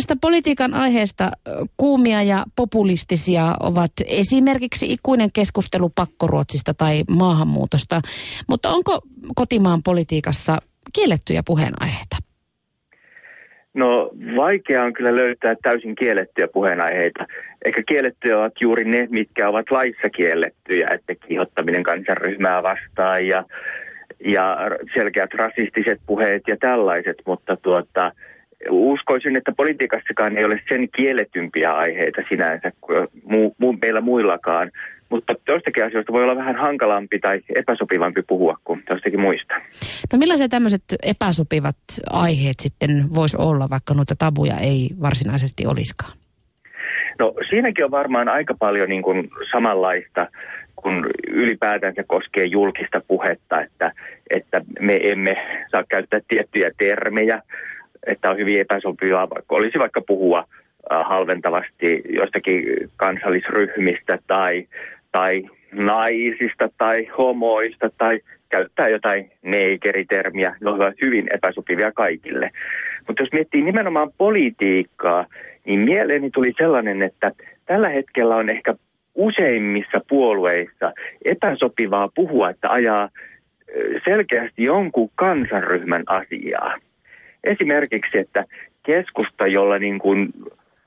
Näistä politiikan aiheista kuumia ja populistisia ovat esimerkiksi ikuinen keskustelu pakkoruotsista tai maahanmuutosta. Mutta onko kotimaan politiikassa kiellettyjä puheenaiheita? No vaikea on kyllä löytää täysin kiellettyjä puheenaiheita. Eikä kiellettyjä ovat juuri ne, mitkä ovat laissa kiellettyjä, että kiihottaminen kansanryhmää vastaan ja, ja selkeät rasistiset puheet ja tällaiset, mutta tuota, uskoisin, että politiikassakaan ei ole sen kielletympiä aiheita sinänsä kuin mu, mu, meillä muillakaan. Mutta toistakin asioista voi olla vähän hankalampi tai epäsopivampi puhua kuin toistakin muista. No millaisia tämmöiset epäsopivat aiheet sitten voisi olla, vaikka noita tabuja ei varsinaisesti olisikaan? No siinäkin on varmaan aika paljon niin kuin samanlaista, kun ylipäätään se koskee julkista puhetta, että, että me emme saa käyttää tiettyjä termejä, että on hyvin epäsopivaa, vaikka olisi vaikka puhua halventavasti jostakin kansallisryhmistä tai, tai naisista tai homoista tai käyttää jotain neikeritermiä, ne ovat hyvin epäsopivia kaikille. Mutta jos miettii nimenomaan politiikkaa, niin mieleeni tuli sellainen, että tällä hetkellä on ehkä useimmissa puolueissa epäsopivaa puhua, että ajaa selkeästi jonkun kansanryhmän asiaa. Esimerkiksi, että keskusta, jolla niin kuin,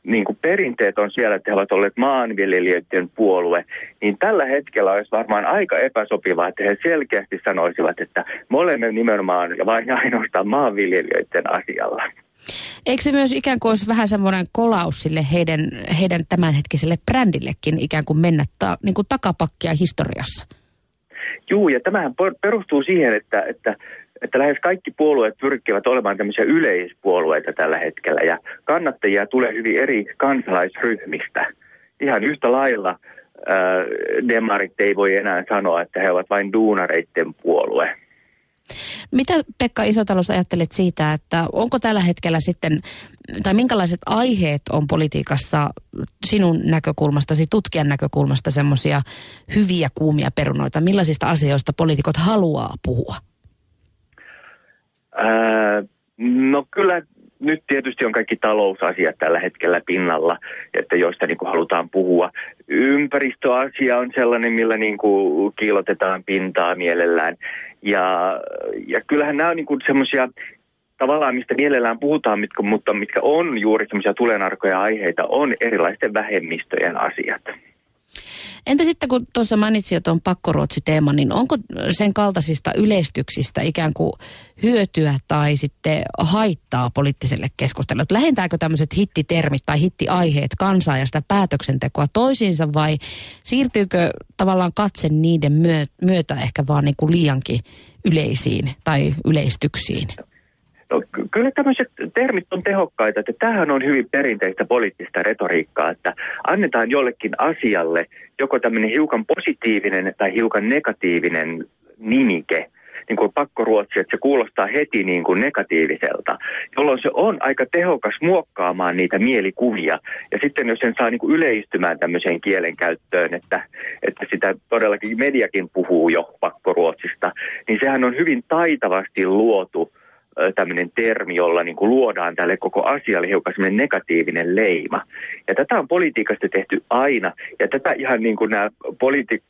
niin kuin perinteet on siellä, että he ovat olleet maanviljelijöiden puolue, niin tällä hetkellä olisi varmaan aika epäsopivaa, että he selkeästi sanoisivat, että me olemme nimenomaan ja vain ainoastaan maanviljelijöiden asialla. Eikö se myös ikään kuin olisi vähän semmoinen kolaus sille heidän, heidän tämänhetkiselle brändillekin ikään kuin mennä ta, niin kuin takapakkia historiassa? Juu, ja tämähän perustuu siihen, että, että että lähes kaikki puolueet pyrkivät olemaan tämmöisiä yleispuolueita tällä hetkellä ja kannattajia tulee hyvin eri kansalaisryhmistä. Ihan yhtä lailla äh, demarit ei voi enää sanoa, että he ovat vain duunareiden puolue. Mitä Pekka Isotalous ajattelet siitä, että onko tällä hetkellä sitten, tai minkälaiset aiheet on politiikassa sinun näkökulmastasi, tutkijan näkökulmasta semmoisia hyviä kuumia perunoita? Millaisista asioista poliitikot haluaa puhua? No kyllä nyt tietysti on kaikki talousasiat tällä hetkellä pinnalla, että joista niin kuin halutaan puhua. Ympäristöasia on sellainen, millä niin kuin kiilotetaan pintaa mielellään. Ja, ja kyllähän nämä on niin semmoisia tavallaan, mistä mielellään puhutaan, mitkä, mutta mitkä on juuri semmoisia tulenarkoja aiheita, on erilaisten vähemmistöjen asiat. Entä sitten kun tuossa mainitsin tuon pakkoruotsi-teeman, niin onko sen kaltaisista yleistyksistä ikään kuin hyötyä tai sitten haittaa poliittiselle keskustelulle? Lähentääkö tämmöiset hittitermit tai hittiaiheet kansaa ja sitä päätöksentekoa toisiinsa vai siirtyykö tavallaan katse niiden myötä ehkä vaan niin kuin liiankin yleisiin tai yleistyksiin? Kyllä tämmöiset termit on tehokkaita, että tämähän on hyvin perinteistä poliittista retoriikkaa, että annetaan jollekin asialle joko tämmöinen hiukan positiivinen tai hiukan negatiivinen nimike, niin kuin pakkoruotsi, että se kuulostaa heti niin kuin negatiiviselta, jolloin se on aika tehokas muokkaamaan niitä mielikuvia. Ja sitten jos sen saa niin kuin yleistymään tämmöiseen kielenkäyttöön, että, että sitä todellakin mediakin puhuu jo pakkoruotsista, niin sehän on hyvin taitavasti luotu – tämmöinen termi, jolla niin kuin luodaan tälle koko asialle hiukan semmoinen negatiivinen leima. Ja tätä on politiikasta tehty aina, ja tätä ihan niin kuin nämä politi-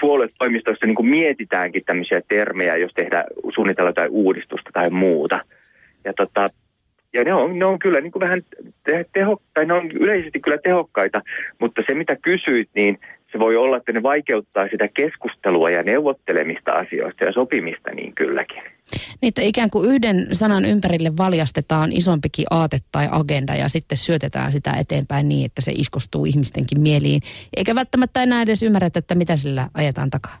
puoluetoimistoissa niin kuin mietitäänkin tämmöisiä termejä, jos tehdään suunnitella tai uudistusta tai muuta. Ja, tota, ja ne, on, ne on kyllä niin kuin vähän teho, tai ne on yleisesti kyllä tehokkaita, mutta se mitä kysyit, niin se voi olla, että ne vaikeuttaa sitä keskustelua ja neuvottelemista asioista ja sopimista niin kylläkin. Niitä ikään kuin yhden sanan ympärille valjastetaan isompikin aate tai agenda ja sitten syötetään sitä eteenpäin niin, että se iskostuu ihmistenkin mieliin. Eikä välttämättä enää edes ymmärretä, että mitä sillä ajetaan takaa.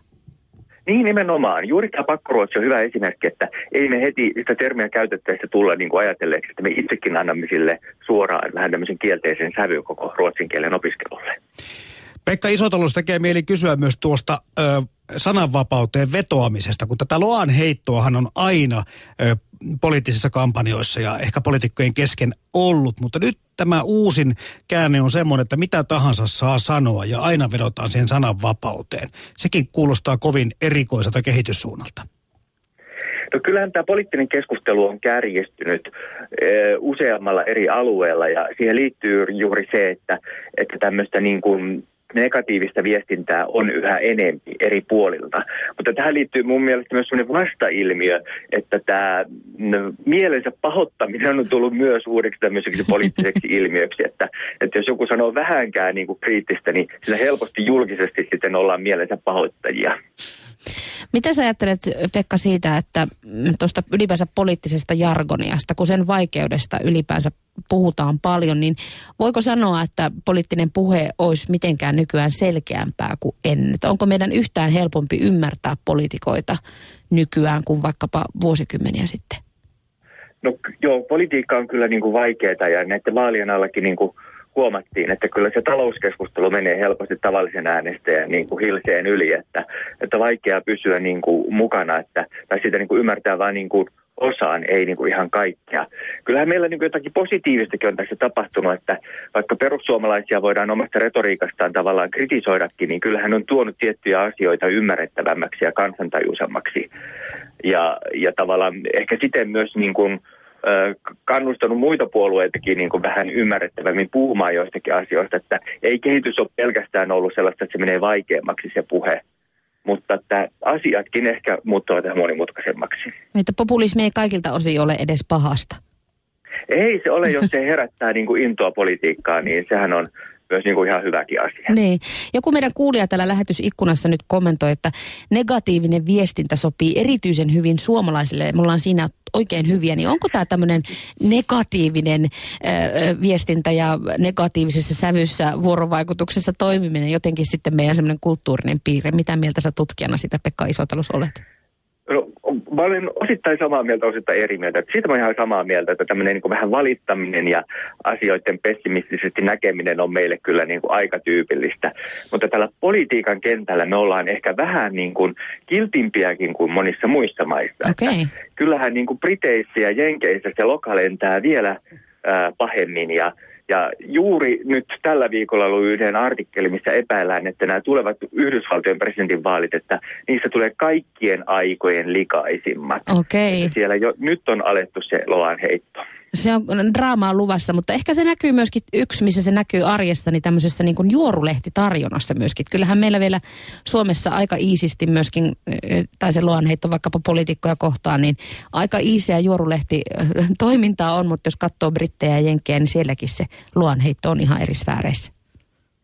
Niin nimenomaan. Juuri tämä pakkoruotsi on hyvä esimerkki, että ei me heti sitä termiä käytettäessä tulla niin kuin ajatelleeksi, että me itsekin annamme sille suoraan vähän tämmöisen kielteisen sävyn koko ruotsin kielen opiskelulle. Pekka Isotalous tekee mieli kysyä myös tuosta ö, sananvapauteen vetoamisesta, kun tätä loan heittoahan on aina ö, poliittisissa kampanjoissa ja ehkä poliitikkojen kesken ollut, mutta nyt tämä uusin käänne on semmoinen, että mitä tahansa saa sanoa ja aina vedotaan siihen sananvapauteen. Sekin kuulostaa kovin erikoiselta kehityssuunnalta. No kyllähän tämä poliittinen keskustelu on kärjestynyt useammalla eri alueella ja siihen liittyy juuri se, että, että tämmöistä niin kuin negatiivista viestintää on yhä enemmän eri puolilta. Mutta tähän liittyy mun mielestä myös sellainen vastailmiö, että tämä mielensä pahoittaminen on tullut myös uudeksi tämmöiseksi poliittiseksi ilmiöksi, että, että jos joku sanoo vähänkään niin kuin kriittistä, niin sillä helposti julkisesti sitten ollaan mielensä pahoittajia. Mitä sä ajattelet, Pekka, siitä, että tuosta ylipäänsä poliittisesta jargoniasta, kun sen vaikeudesta ylipäänsä puhutaan paljon, niin voiko sanoa, että poliittinen puhe olisi mitenkään nykyään selkeämpää kuin ennen? Että onko meidän yhtään helpompi ymmärtää poliitikoita nykyään kuin vaikkapa vuosikymmeniä sitten? No joo, politiikka on kyllä niin vaikeaa ja näiden vaalien allakin niin kuin huomattiin, että kyllä se talouskeskustelu menee helposti tavallisen äänestäjän niin kuin hilseen yli, että, että vaikea pysyä niin kuin mukana, että, tai sitä niin kuin ymmärtää vain niin kuin osaan, ei niin kuin ihan kaikkea. Kyllähän meillä niin kuin jotakin positiivistakin on tässä tapahtunut, että vaikka perussuomalaisia voidaan omasta retoriikastaan tavallaan kritisoidakin, niin kyllähän on tuonut tiettyjä asioita ymmärrettävämmäksi ja kansantajuisemmaksi. Ja, ja tavallaan ehkä siten myös niin kuin, kannustanut muita puolueitakin niin kuin vähän ymmärrettävämmin puhumaan joistakin asioista, että ei kehitys ole pelkästään ollut sellaista, että se menee vaikeammaksi se puhe, mutta että asiatkin ehkä muuttuvat tähän monimutkaisemmaksi. Että populismi ei kaikilta osin ole edes pahasta. Ei se ole, jos se herättää niin kuin intoa politiikkaa, niin sehän on myös niin kuin ihan hyväkin asia. Niin. Joku meidän kuulija täällä lähetysikkunassa nyt kommentoi, että negatiivinen viestintä sopii erityisen hyvin suomalaisille. Me ollaan siinä oikein hyviä, niin onko tämä tämmöinen negatiivinen ö, viestintä ja negatiivisessa sävyssä vuorovaikutuksessa toimiminen jotenkin sitten meidän semmoinen kulttuurinen piirre? Mitä mieltä sä tutkijana sitä Pekka Isotalus olet? No, mä olen osittain samaa mieltä, osittain eri mieltä. Siitä mä ihan samaa mieltä, että tämmöinen niin vähän valittaminen ja asioiden pessimistisesti näkeminen on meille kyllä niin kuin aika tyypillistä. Mutta tällä politiikan kentällä me ollaan ehkä vähän niin kuin kiltimpiäkin kuin monissa muissa maissa. Okay. Kyllähän niin kuin Briteissä ja Jenkeissä se loka lentää vielä äh, pahemmin ja ja juuri nyt tällä viikolla luin yhden artikkelin, missä epäillään, että nämä tulevat Yhdysvaltojen presidentinvaalit, että niissä tulee kaikkien aikojen likaisimmat. Okei. Okay. Siellä jo nyt on alettu se loan heitto se on draamaa luvassa, mutta ehkä se näkyy myöskin yksi, missä se näkyy arjessa, niin tämmöisessä niin kuin juorulehtitarjonnassa myöskin. Kyllähän meillä vielä Suomessa aika iisisti myöskin, tai se luonheitto vaikkapa poliitikkoja kohtaan, niin aika iisiä juorulehti toimintaa on, mutta jos katsoo brittejä ja jenkkejä, niin sielläkin se luonheitto on ihan eri sfääreissä.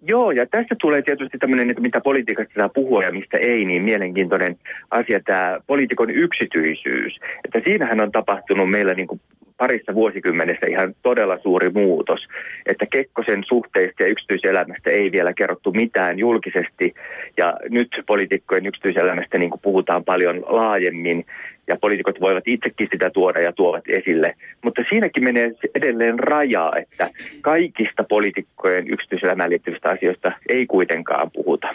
Joo, ja tässä tulee tietysti tämmöinen, että mitä politiikasta saa puhua ja mistä ei, niin mielenkiintoinen asia tämä poliitikon yksityisyys. Että siinähän on tapahtunut meillä niin kuin parissa vuosikymmenessä ihan todella suuri muutos, että Kekkosen suhteista ja yksityiselämästä ei vielä kerrottu mitään julkisesti ja nyt poliitikkojen yksityiselämästä niin kuin puhutaan paljon laajemmin ja poliitikot voivat itsekin sitä tuoda ja tuovat esille. Mutta siinäkin menee edelleen rajaa, että kaikista poliitikkojen yksityiselämään liittyvistä asioista ei kuitenkaan puhuta.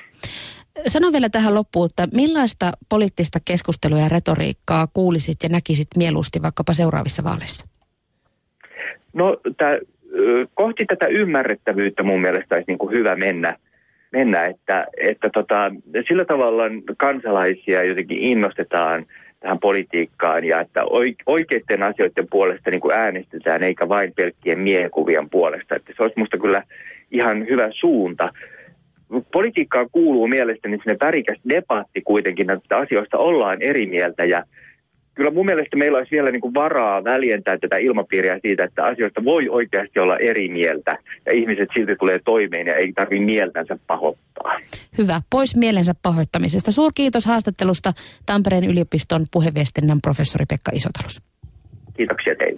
Sano vielä tähän loppuun, että millaista poliittista keskustelua ja retoriikkaa kuulisit ja näkisit mieluusti vaikkapa seuraavissa vaaleissa? No tää, kohti tätä ymmärrettävyyttä mun mielestä olisi niin kuin hyvä mennä, mennä että, että tota, sillä tavalla kansalaisia jotenkin innostetaan tähän politiikkaan ja että oikeiden asioiden puolesta niin kuin äänestetään eikä vain pelkkien mielikuvien puolesta. Että se olisi minusta kyllä ihan hyvä suunta politiikkaan kuuluu mielestäni sinne värikäs debatti kuitenkin, että asioista ollaan eri mieltä ja kyllä mun mielestä meillä olisi vielä niin kuin varaa väljentää tätä ilmapiiriä siitä, että asioista voi oikeasti olla eri mieltä ja ihmiset silti tulee toimeen ja ei tarvitse mieltänsä pahoittaa. Hyvä. Pois mielensä pahoittamisesta. Suurkiitos haastattelusta Tampereen yliopiston puheviestinnän professori Pekka Isotalus. Kiitoksia teille.